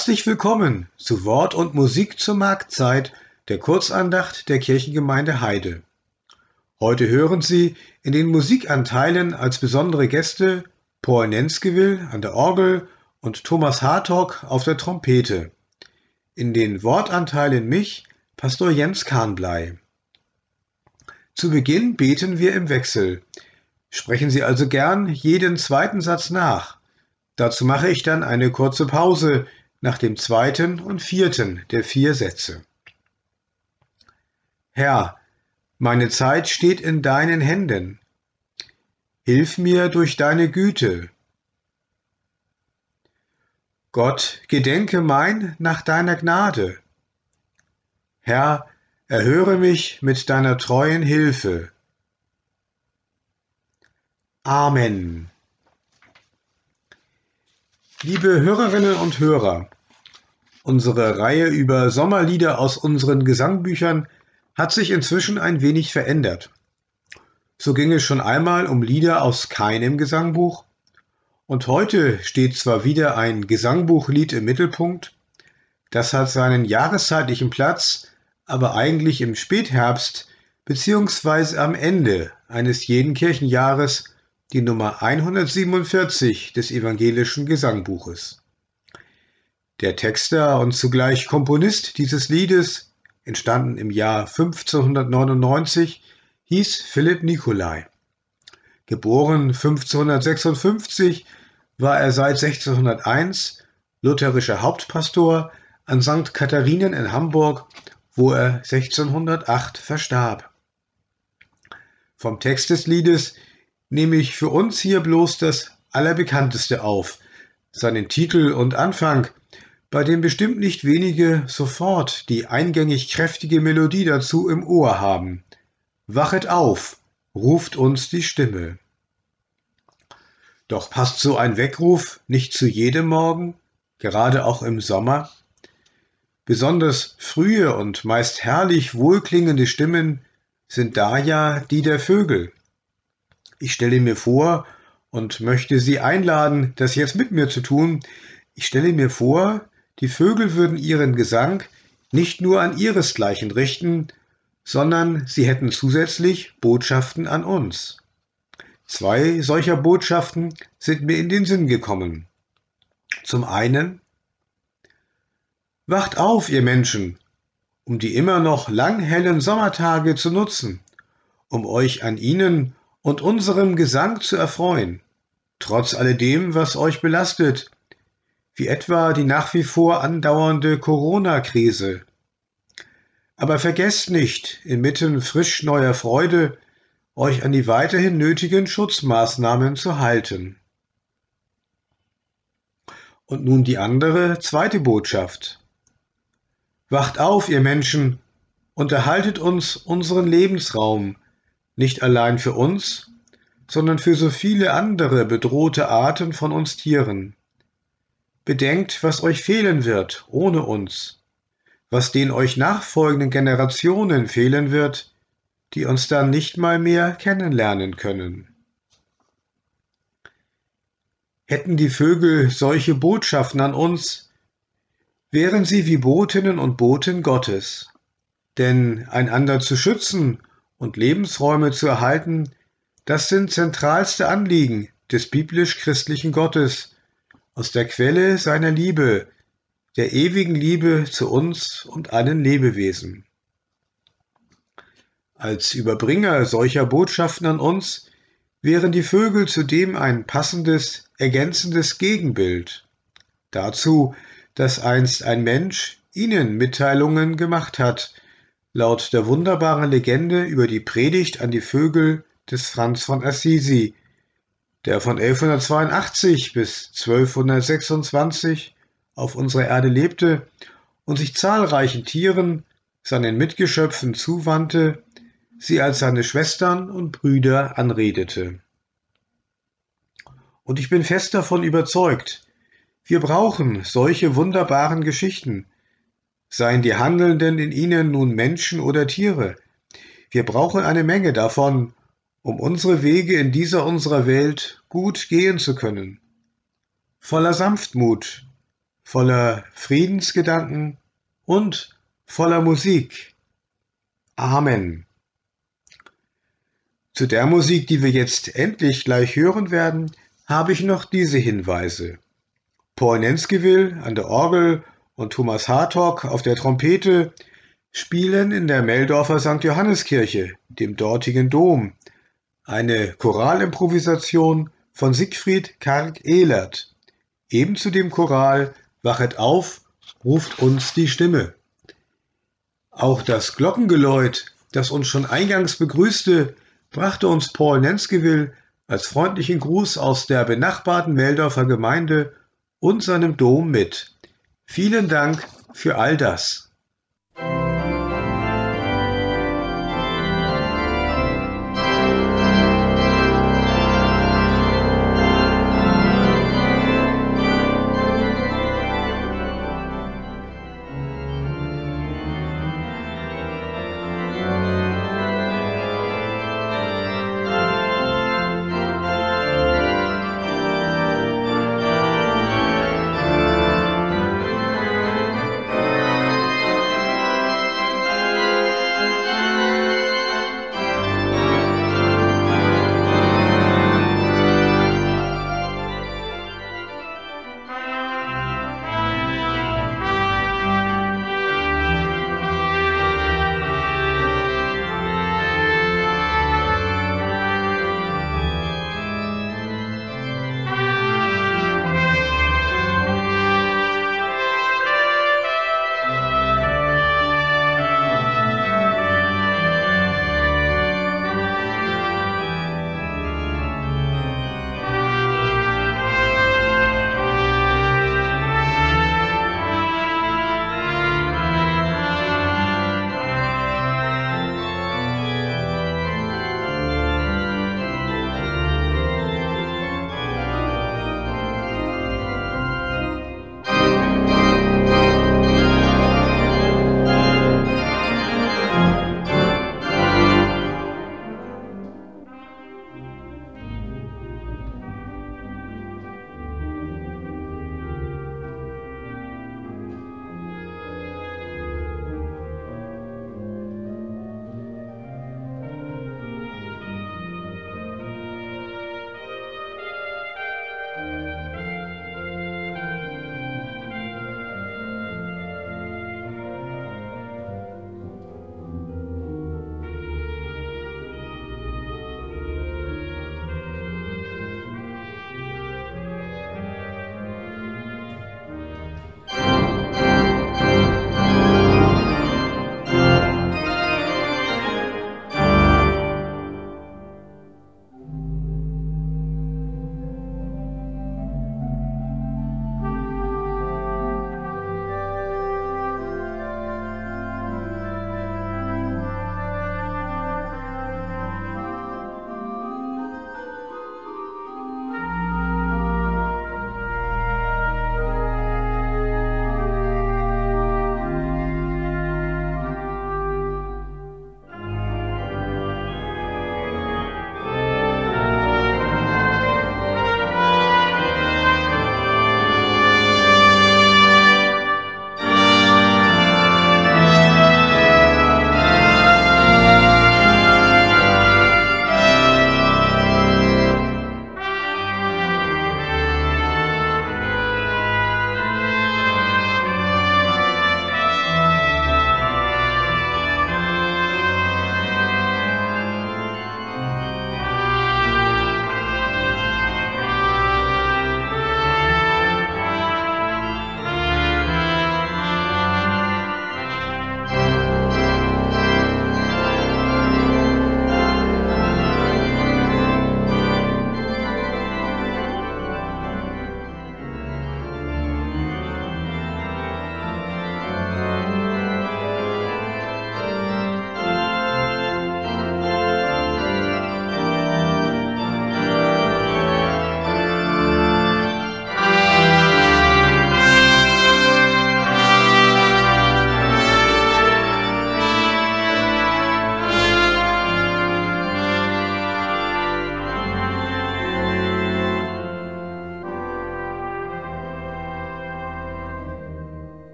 Herzlich willkommen zu Wort und Musik zur Marktzeit der Kurzandacht der Kirchengemeinde Heide. Heute hören Sie in den Musikanteilen als besondere Gäste Paul Nenskewill an der Orgel und Thomas Hartog auf der Trompete. In den Wortanteilen mich, Pastor Jens Kahnblei. Zu Beginn beten wir im Wechsel. Sprechen Sie also gern jeden zweiten Satz nach. Dazu mache ich dann eine kurze Pause nach dem zweiten und vierten der vier Sätze. Herr, meine Zeit steht in deinen Händen. Hilf mir durch deine Güte. Gott, gedenke mein nach deiner Gnade. Herr, erhöre mich mit deiner treuen Hilfe. Amen. Liebe Hörerinnen und Hörer, unsere Reihe über Sommerlieder aus unseren Gesangbüchern hat sich inzwischen ein wenig verändert. So ging es schon einmal um Lieder aus keinem Gesangbuch, und heute steht zwar wieder ein Gesangbuchlied im Mittelpunkt, das hat seinen jahreszeitlichen Platz, aber eigentlich im Spätherbst bzw. am Ende eines jeden Kirchenjahres die Nummer 147 des evangelischen Gesangbuches. Der Texter und zugleich Komponist dieses Liedes, entstanden im Jahr 1599, hieß Philipp Nicolai. Geboren 1556 war er seit 1601 lutherischer Hauptpastor an St. Katharinen in Hamburg, wo er 1608 verstarb. Vom Text des Liedes nehme ich für uns hier bloß das Allerbekannteste auf, seinen Titel und Anfang, bei dem bestimmt nicht wenige sofort die eingängig kräftige Melodie dazu im Ohr haben. Wachet auf, ruft uns die Stimme. Doch passt so ein Weckruf nicht zu jedem Morgen, gerade auch im Sommer? Besonders frühe und meist herrlich wohlklingende Stimmen sind da ja die der Vögel. Ich stelle mir vor und möchte Sie einladen, das jetzt mit mir zu tun. Ich stelle mir vor, die Vögel würden ihren Gesang nicht nur an ihresgleichen richten, sondern sie hätten zusätzlich Botschaften an uns. Zwei solcher Botschaften sind mir in den Sinn gekommen. Zum einen, Wacht auf, ihr Menschen, um die immer noch lang hellen Sommertage zu nutzen, um euch an ihnen und unserem Gesang zu erfreuen, trotz alledem, was euch belastet, wie etwa die nach wie vor andauernde Corona-Krise. Aber vergesst nicht, inmitten frisch neuer Freude, euch an die weiterhin nötigen Schutzmaßnahmen zu halten. Und nun die andere, zweite Botschaft. Wacht auf, ihr Menschen, und erhaltet uns unseren Lebensraum, nicht allein für uns, sondern für so viele andere bedrohte Arten von uns Tieren. Bedenkt, was euch fehlen wird ohne uns, was den euch nachfolgenden Generationen fehlen wird, die uns dann nicht mal mehr kennenlernen können. Hätten die Vögel solche Botschaften an uns, wären sie wie Botinnen und Boten Gottes. Denn einander zu schützen und Lebensräume zu erhalten, das sind zentralste Anliegen des biblisch-christlichen Gottes aus der Quelle seiner Liebe, der ewigen Liebe zu uns und allen Lebewesen. Als Überbringer solcher Botschaften an uns wären die Vögel zudem ein passendes, ergänzendes Gegenbild dazu, dass einst ein Mensch ihnen Mitteilungen gemacht hat, laut der wunderbaren Legende über die Predigt an die Vögel des Franz von Assisi, der von 1182 bis 1226 auf unserer Erde lebte und sich zahlreichen Tieren, seinen Mitgeschöpfen zuwandte, sie als seine Schwestern und Brüder anredete. Und ich bin fest davon überzeugt, wir brauchen solche wunderbaren Geschichten, seien die Handelnden in ihnen nun Menschen oder Tiere. Wir brauchen eine Menge davon, um unsere Wege in dieser unserer Welt gut gehen zu können. Voller Sanftmut, voller Friedensgedanken und voller Musik. Amen. Zu der Musik, die wir jetzt endlich gleich hören werden, habe ich noch diese Hinweise. Paul Nenskewill an der Orgel und Thomas Hartog auf der Trompete spielen in der Meldorfer St. Johanneskirche, dem dortigen Dom, eine Choralimprovisation von Siegfried Karg-Ehlert, eben zu dem Choral Wachet auf, ruft uns die Stimme. Auch das Glockengeläut, das uns schon eingangs begrüßte, brachte uns Paul Nenskewill als freundlichen Gruß aus der benachbarten Meldorfer Gemeinde und seinem Dom mit. Vielen Dank für all das.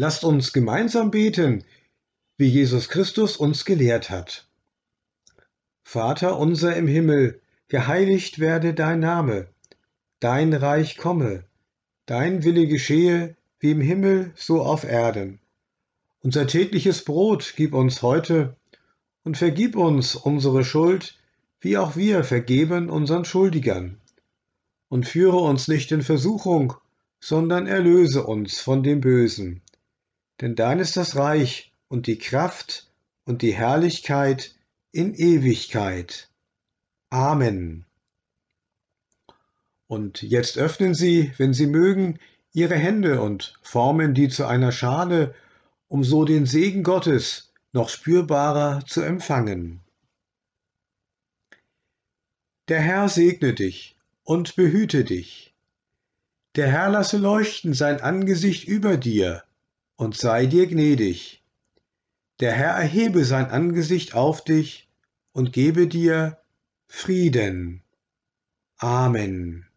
Lasst uns gemeinsam beten, wie Jesus Christus uns gelehrt hat. Vater unser im Himmel, geheiligt werde dein Name, dein Reich komme, dein Wille geschehe, wie im Himmel so auf Erden. Unser tägliches Brot gib uns heute und vergib uns unsere Schuld, wie auch wir vergeben unseren Schuldigern. Und führe uns nicht in Versuchung, sondern erlöse uns von dem Bösen. Denn dein ist das Reich und die Kraft und die Herrlichkeit in Ewigkeit. Amen. Und jetzt öffnen Sie, wenn Sie mögen, Ihre Hände und formen die zu einer Schale, um so den Segen Gottes noch spürbarer zu empfangen. Der Herr segne dich und behüte dich. Der Herr lasse leuchten sein Angesicht über dir und sei dir gnädig. Der Herr erhebe sein Angesicht auf dich und gebe dir Frieden. Amen.